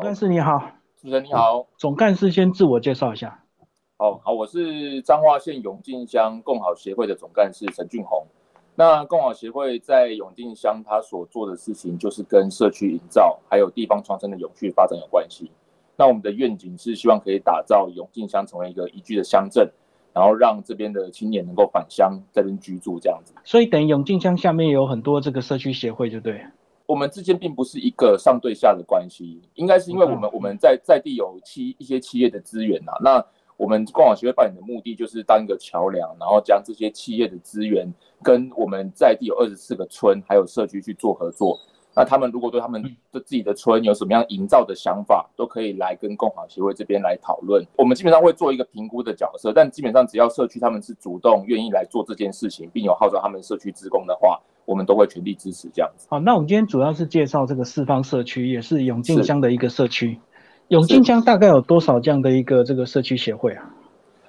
干事你好，主持人你好，总干事先自我介绍一下。好好，我是彰化县永靖乡共好协会的总干事陈俊宏。那共好协会在永靖乡，他所做的事情就是跟社区营造还有地方创生的永续发展有关系。那我们的愿景是希望可以打造永靖乡成为一个宜居的乡镇，然后让这边的青年能够返乡在这边居住这样子。所以等于永靖乡下面有很多这个社区协会，就对。我们之间并不是一个上对下的关系，应该是因为我们我们在在地有企一些企业的资源呐。那我们共网协会扮演的目的就是当一个桥梁，然后将这些企业的资源跟我们在地有二十四个村还有社区去做合作。那他们如果对他们的自己的村有什么样营造的想法，都可以来跟共好协会这边来讨论。我们基本上会做一个评估的角色，但基本上只要社区他们是主动愿意来做这件事情，并有号召他们社区职工的话，我们都会全力支持这样子。好，那我们今天主要是介绍这个四方社区，也是永靖乡的一个社区。永靖乡大概有多少这样的一个这个社区协会啊？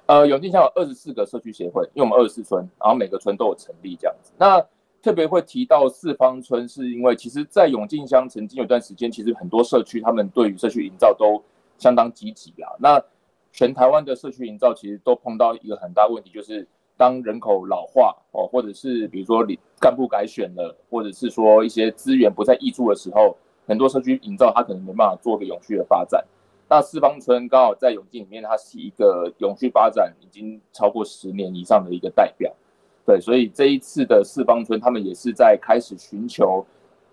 呃，永靖乡有二十四个社区协会，因为我们二十四村，然后每个村都有成立这样子。那特别会提到四方村，是因为其实，在永靖乡曾经有段时间，其实很多社区他们对于社区营造都相当积极啊。那全台湾的社区营造其实都碰到一个很大问题，就是当人口老化哦，或者是比如说你干部改选了，或者是说一些资源不再溢出的时候，很多社区营造它可能没办法做个永续的发展。那四方村刚好在永靖里面，它是一个永续发展已经超过十年以上的一个代表。对，所以这一次的四方村，他们也是在开始寻求，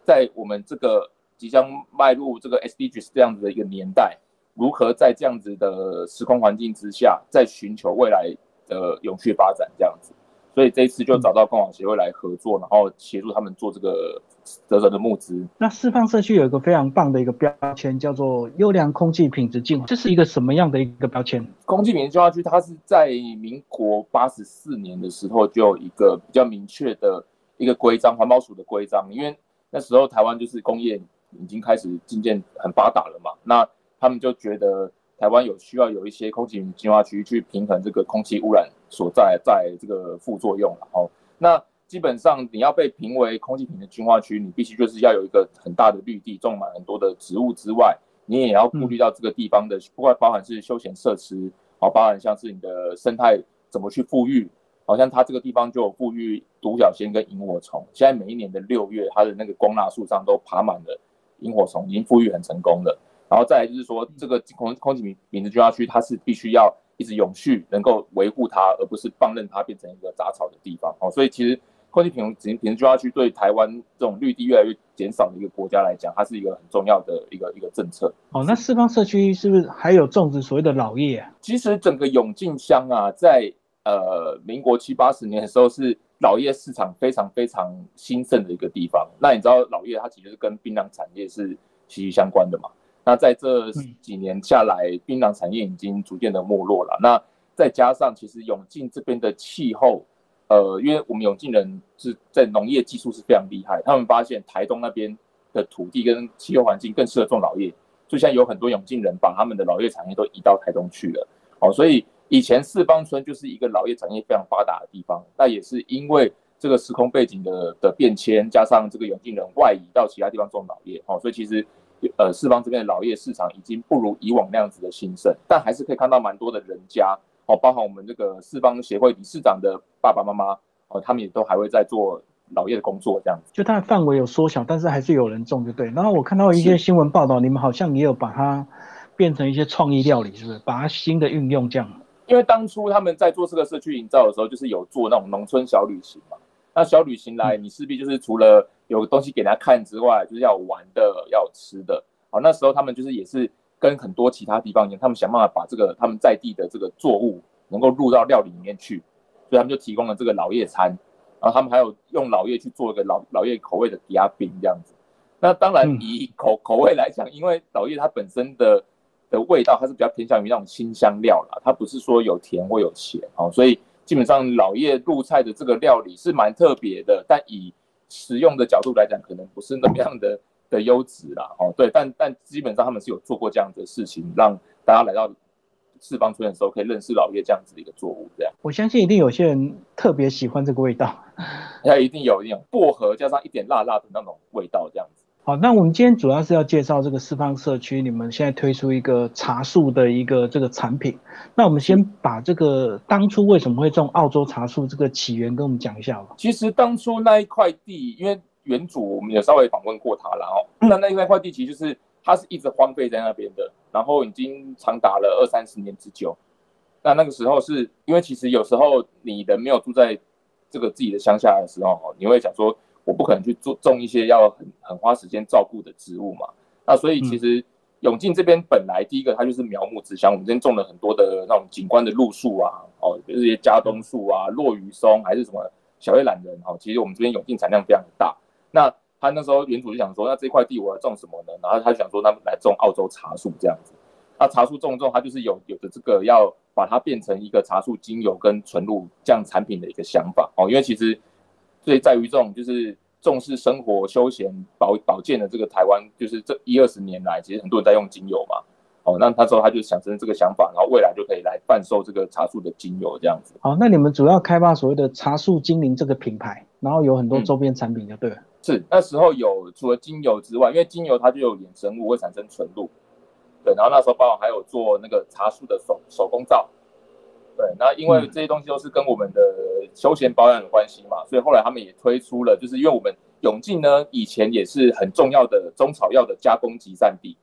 在我们这个即将迈入这个 SDGs 这样子的一个年代，如何在这样子的时空环境之下，在寻求未来的永续发展这样子。所以这一次就找到共网协会来合作，然后协助他们做这个泽泽的募资。那释放社区有一个非常棒的一个标签，叫做优良空气品质净化，这是一个什么样的一个标签？空气品质净化区，它是在民国八十四年的时候就有一个比较明确的一个规章，环保署的规章。因为那时候台湾就是工业已经开始渐渐很发达了嘛，那他们就觉得。台湾有需要有一些空气净化区去平衡这个空气污染所在在这个副作用然后。那基本上你要被评为空气品质净化区，你必须就是要有一个很大的绿地，种满很多的植物之外，你也要顾虑到这个地方的，不管包含是休闲设施，好，包含像是你的生态怎么去富裕，好像它这个地方就有富裕独角仙跟萤火虫。现在每一年的六月，它的那个光蜡树上都爬满了萤火虫，已经富裕很成功了。然后再来就是说，这个空空气品品质净化区，它是必须要一直永续，能够维护它，而不是放任它变成一个杂草的地方。哦，所以其实空气品质品质净化区对台湾这种绿地越来越减少的一个国家来讲，它是一个很重要的一个一个政策。哦，那四方社区是不是还有种植所谓的老叶？啊其实整个永靖乡啊，在呃民国七八十年的时候，是老叶市场非常非常兴盛的一个地方。那你知道老叶它其实是跟槟榔产业是息息相关的嘛？那在这几年下来，槟榔产业已经逐渐的没落了。那再加上其实永靖这边的气候，呃，因为我们永靖人是在农业技术是非常厉害，他们发现台东那边的土地跟气候环境更适合种老叶，所以现在有很多永靖人把他们的老叶产业都移到台东去了。哦，所以以前四方村就是一个老叶产业非常发达的地方，那也是因为这个时空背景的的变迁，加上这个永靖人外移到其他地方种老叶，哦，所以其实。呃，四方这边的老业市场已经不如以往那样子的兴盛，但还是可以看到蛮多的人家哦，包含我们这个四方协会理事长的爸爸妈妈哦，他们也都还会在做老业的工作这样子。就它的范围有缩小，但是还是有人种，就对。然后我看到一些新闻报道，你们好像也有把它变成一些创意料理，是不是？把它新的运用这样。因为当初他们在做这个社区营造的时候，就是有做那种农村小旅行嘛。那小旅行来，你势必就是除了有东西给他看之外，就是要玩的，要吃的。好，那时候他们就是也是跟很多其他地方一样，他们想办法把这个他们在地的这个作物能够入到料理里面去，所以他们就提供了这个老叶餐。然后他们还有用老叶去做一个老老叶口味的抵押饼这样子。那当然以口口味来讲，因为老叶它本身的的味道，它是比较偏向于那种清香料啦，它不是说有甜或有咸哦，所以基本上老叶入菜的这个料理是蛮特别的，但以食用的角度来讲，可能不是那么样的。的优质啦，哦，对，但但基本上他们是有做过这样的事情，让大家来到四方村的时候可以认识老叶这样子的一个作物，这样。我相信一定有些人特别喜欢这个味道，那一定有一点薄荷加上一点辣辣的那种味道，这样子。好，那我们今天主要是要介绍这个四方社区，你们现在推出一个茶树的一个这个产品。那我们先把这个当初为什么会种澳洲茶树这个起源跟我们讲一下吧。其实当初那一块地，因为原主我们也稍微访问过他了哦，那那那块地其实就是它是一直荒废在那边的，然后已经长达了二三十年之久。那那个时候是因为其实有时候你人没有住在这个自己的乡下的时候，你会想说。我不可能去做种一些要很很花时间照顾的植物嘛，那所以其实永靖这边本来第一个它就是苗木之乡，我们这边种了很多的那种景观的路树啊，哦，就是一些加冬树啊、落羽松还是什么小叶懒人，哦，其实我们这边永靖产量非常的大。那他那时候原主就想说，那这块地我要种什么呢？然后他就想说，那来种澳洲茶树这样子。那茶树种种，它就是有有的这个要把它变成一个茶树精油跟纯露这样产品的一个想法哦，因为其实。所以在于这种就是重视生活、休闲、保保健的这个台湾，就是这一二十年来，其实很多人在用精油嘛。哦，那他说他就想生这个想法，然后未来就可以来贩售这个茶树的精油这样子。好，那你们主要开发所谓的茶树精灵这个品牌，然后有很多周边产品，就对了。是那时候有除了精油之外，因为精油它就有衍生物会产生纯露，对，然后那时候包括还有做那个茶树的手手工皂。对，那因为这些东西都是跟我们的休闲保养有关系嘛，所以后来他们也推出了，就是因为我们永靖呢以前也是很重要的中草药的加工集散地，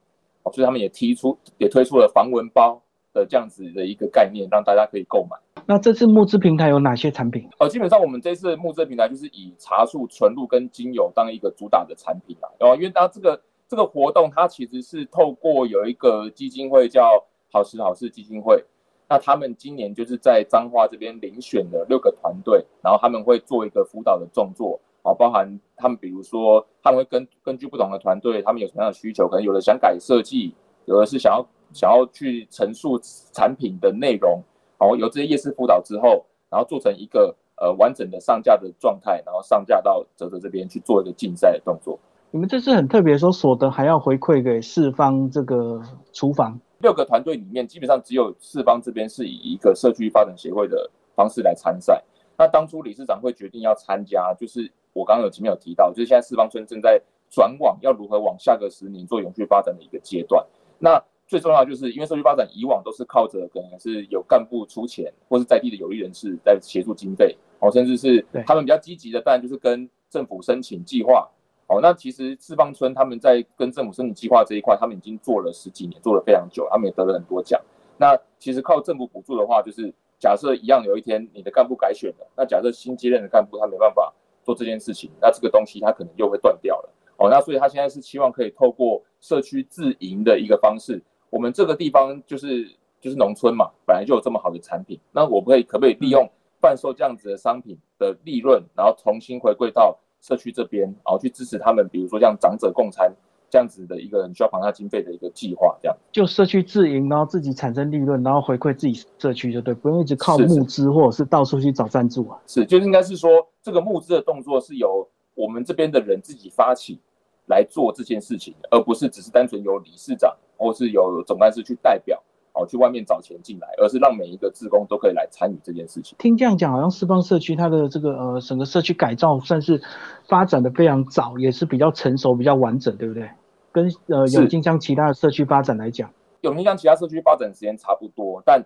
所以他们也提出也推出了防蚊包的这样子的一个概念，让大家可以购买。那这次募资平台有哪些产品？呃，基本上我们这次募资平台就是以茶树纯露跟精油当一个主打的产品啦。然后因为它这个这个活动，它其实是透过有一个基金会叫好时好事基金会。那他们今年就是在彰化这边遴选了六个团队，然后他们会做一个辅导的动作，啊，包含他们比如说他们会根根据不同的团队，他们有什么样的需求，可能有的想改设计，有的是想要想要去陈述产品的内容，然后由这些夜市辅导之后，然后做成一个呃完整的上架的状态，然后上架到泽泽这边去做一个竞赛的动作。你们这次很特别，说所得还要回馈给四方这个厨房。六个团队里面，基本上只有四方这边是以一个社区发展协会的方式来参赛。那当初理事长会决定要参加，就是我刚刚有前面有提到，就是现在四方村正在转往要如何往下个十年做永续发展的一个阶段。那最重要就是因为社区发展以往都是靠着可能是有干部出钱，或是在地的有利人士在协助经费，哦，甚至是他们比较积极的，当然就是跟政府申请计划。哦，那其实四方村他们在跟政府申请计划这一块，他们已经做了十几年，做了非常久，他们也得了很多奖。那其实靠政府补助的话，就是假设一样有一天你的干部改选了，那假设新接任的干部他没办法做这件事情，那这个东西他可能又会断掉了。哦，那所以他现在是希望可以透过社区自营的一个方式，我们这个地方就是就是农村嘛，本来就有这么好的产品，那我们可以可不可以利用贩售这样子的商品的利润，然后重新回归到。社区这边，然后去支持他们，比如说像长者共餐这样子的一个需要庞大经费的一个计划，这样就社区自营，然后自己产生利润，然后回馈自己社区，就对，不用一直靠募资或者是到处去找赞助啊。是，就是应该是说这个募资的动作是由我们这边的人自己发起来做这件事情，而不是只是单纯由理事长或是由总干事去代表。哦，去外面找钱进来，而是让每一个职工都可以来参与这件事情。听这样讲，好像四方社区它的这个呃整个社区改造算是发展的非常早，也是比较成熟、比较完整，对不对？跟呃永靖乡其他的社区发展来讲，永靖乡其他社区发展时间差不多，但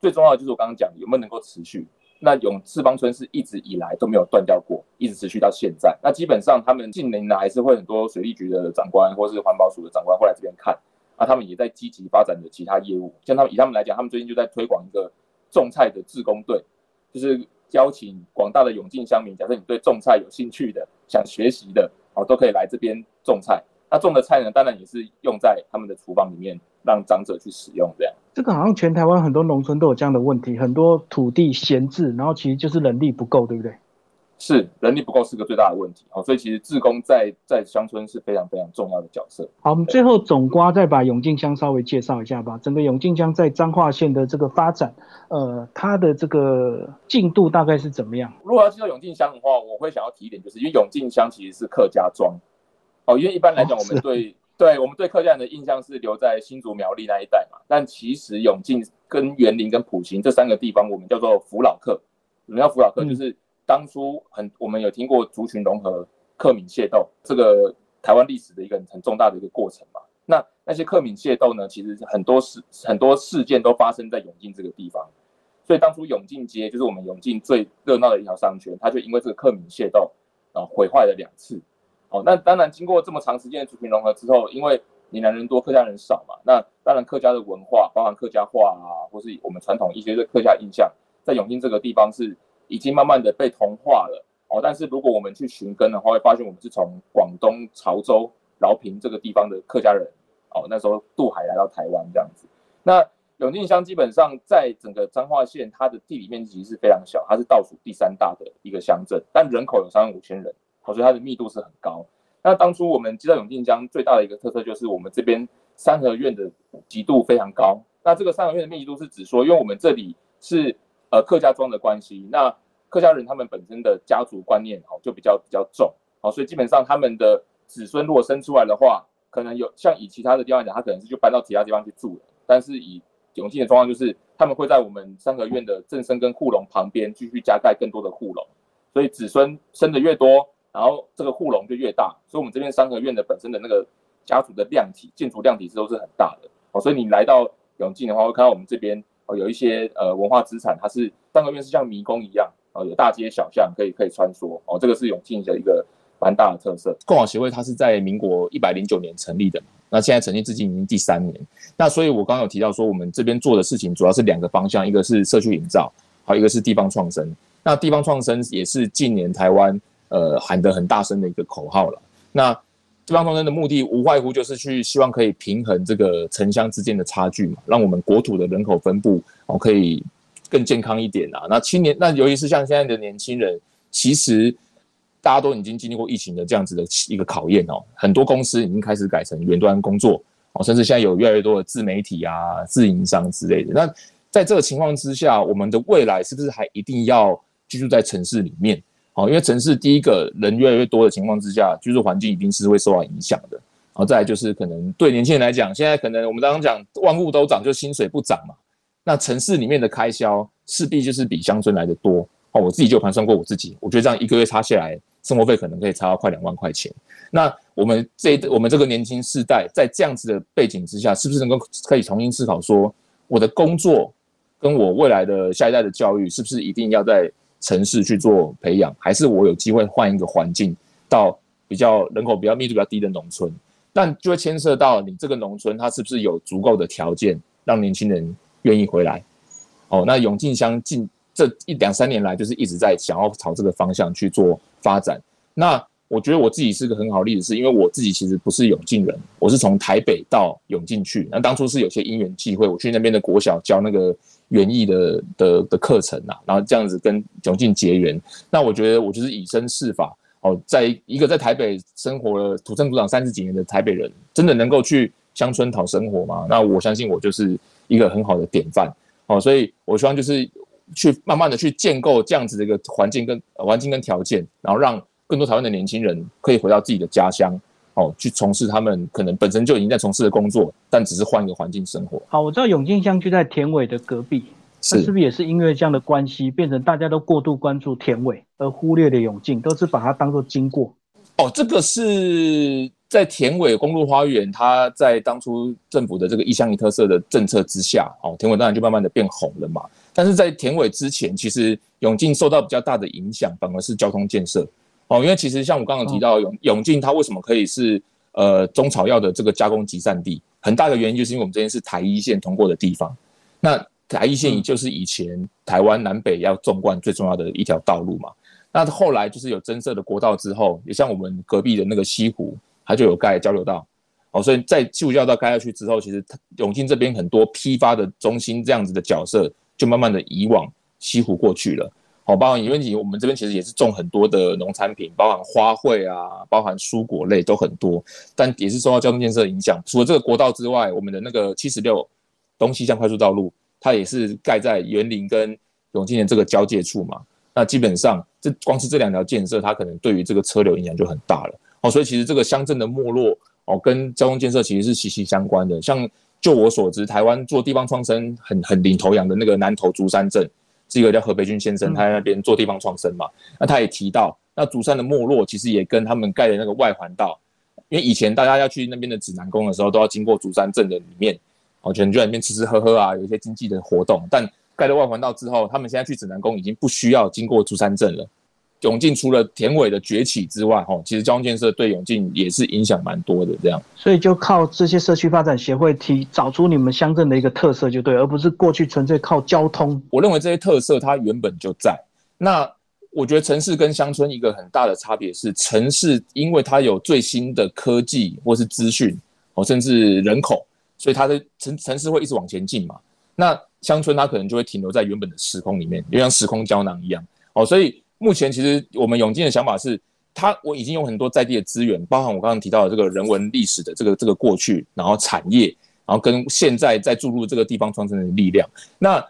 最重要的就是我刚刚讲有没有能够持续。那永四方村是一直以来都没有断掉过，一直持续到现在。那基本上他们近年来还是会很多水利局的长官或是环保署的长官会来这边看。那他们也在积极发展的其他业务，像他们以他们来讲，他们最近就在推广一个种菜的志工队，就是邀请广大的永靖乡民，假设你对种菜有兴趣的、想学习的，哦，都可以来这边种菜。那种的菜呢，当然也是用在他们的厨房里面，让长者去使用。这样，这个好像全台湾很多农村都有这样的问题，很多土地闲置，然后其实就是人力不够，对不对？是人力不够是个最大的问题，哦，所以其实志工在在乡村是非常非常重要的角色。好，我们最后总瓜再把永靖乡稍微介绍一下吧。整个永靖乡在彰化县的这个发展，呃，它的这个进度大概是怎么样？如果要介绍永靖乡的话，我会想要提一点，就是因为永靖乡其实是客家庄，哦，因为一般来讲，我们对对我们对客家人的印象是留在新竹苗栗那一带嘛，但其实永靖跟园林跟普行这三个地方，我们叫做福老客，什么叫福老客？就是当初很，我们有听过族群融合、克敏械斗，这个台湾历史的一个很重大的一个过程嘛。那那些克敏械斗呢，其实很多事很多事件都发生在永靖这个地方，所以当初永靖街就是我们永靖最热闹的一条商圈，它就因为这个克敏械斗啊毁坏了两次。哦，那当然经过这么长时间的族群融合之后，因为闽南人多，客家人少嘛，那当然客家的文化，包含客家话啊，或是我们传统一些的客家印象，在永靖这个地方是已经慢慢的被同化了。哦，但是如果我们去寻根的话，会发现我们是从广东潮州。饶平这个地方的客家人，哦，那时候渡海来到台湾这样子。那永靖乡基本上在整个彰化县，它的地理面积是非常小，它是倒数第三大的一个乡镇，但人口有三万五千人，所以它的密度是很高。那当初我们知道永靖乡最大的一个特色就是我们这边三合院的极度非常高。那这个三合院的密度是指说，因为我们这里是呃客家庄的关系，那客家人他们本身的家族观念哦就比较比较重，好，所以基本上他们的。子孙如果生出来的话，可能有像以其他的地方讲，他可能是就搬到其他地方去住了。但是以永靖的状况，就是他们会在我们三合院的正身跟护龙旁边继续加盖更多的护龙，所以子孙生的越多，然后这个护龙就越大。所以我们这边三合院的本身的那个家族的量体、建筑量体是都是很大的哦。所以你来到永靖的话，会看到我们这边哦有一些呃文化资产，它是三合院是像迷宫一样哦，有大街小巷可以可以穿梭哦。这个是永靖的一个。蛮大的特色。共网协会它是在民国一百零九年成立的，那现在成立至今已经第三年。那所以我刚刚有提到说，我们这边做的事情主要是两个方向，一个是社区营造，好，一个是地方创生。那地方创生也是近年台湾呃喊得很大声的一个口号了。那地方创生的目的无外乎就是去希望可以平衡这个城乡之间的差距嘛，让我们国土的人口分布哦可以更健康一点啊。那青年，那尤其是像现在的年轻人，其实。大家都已经经历过疫情的这样子的一个考验哦，很多公司已经开始改成远端工作哦，甚至现在有越来越多的自媒体啊、自营商之类的。那在这个情况之下，我们的未来是不是还一定要居住在城市里面？哦，因为城市第一个人越来越多的情况之下，居住环境一定是会受到影响的。然后再就是可能对年轻人来讲，现在可能我们刚刚讲万物都涨，就薪水不涨嘛。那城市里面的开销势必就是比乡村来的多哦。我自己就盘算过我自己，我觉得这样一个月差下来。生活费可能可以差到快两万块钱。那我们这我们这个年轻世代在这样子的背景之下，是不是能够可以重新思考说，我的工作跟我未来的下一代的教育，是不是一定要在城市去做培养，还是我有机会换一个环境，到比较人口比较密度比较低的农村？但就会牵涉到你这个农村，它是不是有足够的条件让年轻人愿意回来？哦，那永靖乡近这一两三年来，就是一直在想要朝这个方向去做。发展，那我觉得我自己是个很好的例子，是因为我自己其实不是永靖人，我是从台北到永靖去。那当初是有些因缘际会，我去那边的国小教那个园艺的的的课程啊，然后这样子跟永靖结缘。那我觉得我就是以身试法哦，在一个在台北生活了土生土长三十几年的台北人，真的能够去乡村讨生活吗？那我相信我就是一个很好的典范哦，所以我希望就是。去慢慢的去建构这样子的一个环境跟环境跟条件，然后让更多台湾的年轻人可以回到自己的家乡，哦，去从事他们可能本身就已经在从事的工作，但只是换一个环境生活。好，我知道永靖乡就在田尾的隔壁，是是不是也是因为这样的关系，变成大家都过度关注田尾，而忽略了永靖，都是把它当做经过。哦，这个是在田尾公路花园，它在当初政府的这个一乡一特色的政策之下，哦，田尾当然就慢慢的变红了嘛。但是在田尾之前，其实永靖受到比较大的影响，反而是交通建设哦。因为其实像我刚刚提到永永靖，它为什么可以是呃中草药的这个加工集散地？很大的原因就是因为我们这边是台一线通过的地方。那台一线也就是以前台湾南北要纵贯最重要的一条道路嘛。那后来就是有增设的国道之后，也像我们隔壁的那个西湖，它就有盖交流道哦。所以在西湖交流道盖下去之后，其实永靖这边很多批发的中心这样子的角色。就慢慢的移往西湖过去了，好，包含因为我们这边其实也是种很多的农产品，包含花卉啊，包含蔬果类都很多，但也是受到交通建设影响。除了这个国道之外，我们的那个七十六东西向快速道路，它也是盖在园林跟永靖的这个交界处嘛。那基本上这光是这两条建设，它可能对于这个车流影响就很大了。哦，所以其实这个乡镇的没落哦，跟交通建设其实是息息相关的。像就我所知，台湾做地方创生很很领头羊的那个南投竹山镇，是一个叫何培军先生，他在那边做地方创生嘛。那他也提到，那竹山的没落其实也跟他们盖的那个外环道因为以前大家要去那边的指南宫的时候，都要经过竹山镇的里面，哦，可能就在里面吃吃喝喝啊，有一些经济的活动。但盖了外环道之后，他们现在去指南宫已经不需要经过竹山镇了。永靖除了田尾的崛起之外，哈，其实交通建设对永靖也是影响蛮多的。这样，所以就靠这些社区发展协会提找出你们乡镇的一个特色就对，而不是过去纯粹靠交通。我认为这些特色它原本就在。那我觉得城市跟乡村一个很大的差别是，城市因为它有最新的科技或是资讯，哦，甚至人口，所以它的城城市会一直往前进嘛。那乡村它可能就会停留在原本的时空里面，就像时空胶囊一样。哦，所以。目前其实我们永进的想法是，它我已经有很多在地的资源，包含我刚刚提到的这个人文历史的这个这个过去，然后产业，然后跟现在在注入这个地方创生的力量。那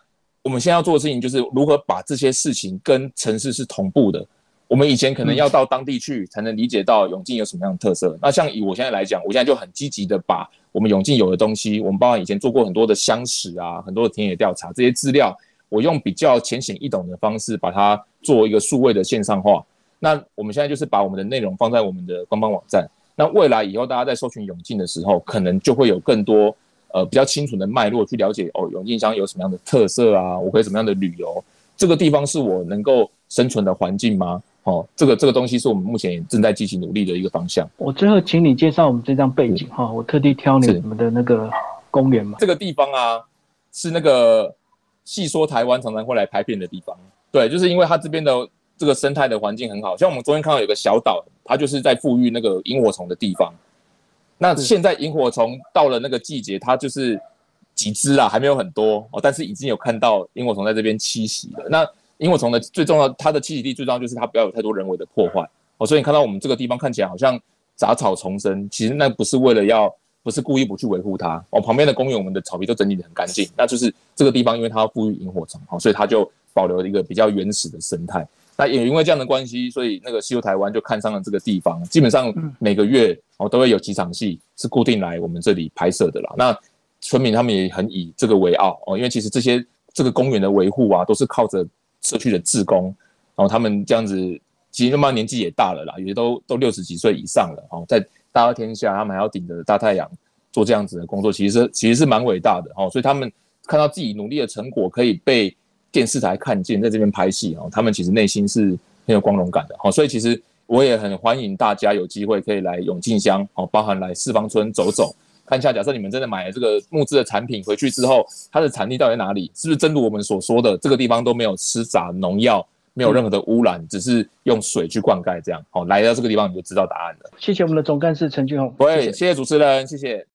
我们现在要做的事情就是如何把这些事情跟城市是同步的。我们以前可能要到当地去才能理解到永进有什么样的特色。那像以我现在来讲，我现在就很积极的把我们永进有的东西，我们包含以前做过很多的乡史啊，很多的田野调查这些资料。我用比较浅显易懂的方式把它做一个数位的线上化。那我们现在就是把我们的内容放在我们的官方网站。那未来以后大家在搜寻永进的时候，可能就会有更多呃比较清楚的脉络去了解哦，永进乡有什么样的特色啊？我可以怎么样的旅游？这个地方是我能够生存的环境吗？哦，这个这个东西是我们目前正在积极努力的一个方向。我最后请你介绍我们这张背景哈，我特地挑你们的那个公园嘛。这个地方啊，是那个。细说台湾常常会来拍片的地方，对，就是因为它这边的这个生态的环境很好，像我们昨天看到有个小岛，它就是在富裕那个萤火虫的地方。那现在萤火虫到了那个季节，它就是几只啦，还没有很多哦，但是已经有看到萤火虫在这边栖息了。那萤火虫的最重要，它的栖息地最重要就是它不要有太多人为的破坏哦，所以你看到我们这个地方看起来好像杂草丛生，其实那不是为了要。不是故意不去维护它，哦，旁边的公园我们的草皮都整理的很干净，那就是这个地方，因为它要富裕萤火虫，哦，所以它就保留了一个比较原始的生态。那也因为这样的关系，所以那个西游台湾就看上了这个地方，基本上每个月哦都会有几场戏是固定来我们这里拍摄的啦。那村民他们也很以这个为傲哦，因为其实这些这个公园的维护啊，都是靠着社区的志工，然后他们这样子，其实他们年纪也大了啦，有些都都六十几岁以上了，哦，在。大热天下，他们还要顶着大太阳做这样子的工作，其实其实是蛮伟大的哦。所以他们看到自己努力的成果可以被电视台看见，在这边拍戏哦，他们其实内心是很有光荣感的哦。所以其实我也很欢迎大家有机会可以来永靖乡哦，包含来四方村走走，看一下。假设你们真的买了这个木质的产品回去之后，它的产地到底在哪里？是不是真如我们所说的，这个地方都没有施杂农药？没有任何的污染，只是用水去灌溉，这样好来到这个地方你就知道答案了。谢谢我们的总干事陈俊宏。对，谢谢主持人，谢谢。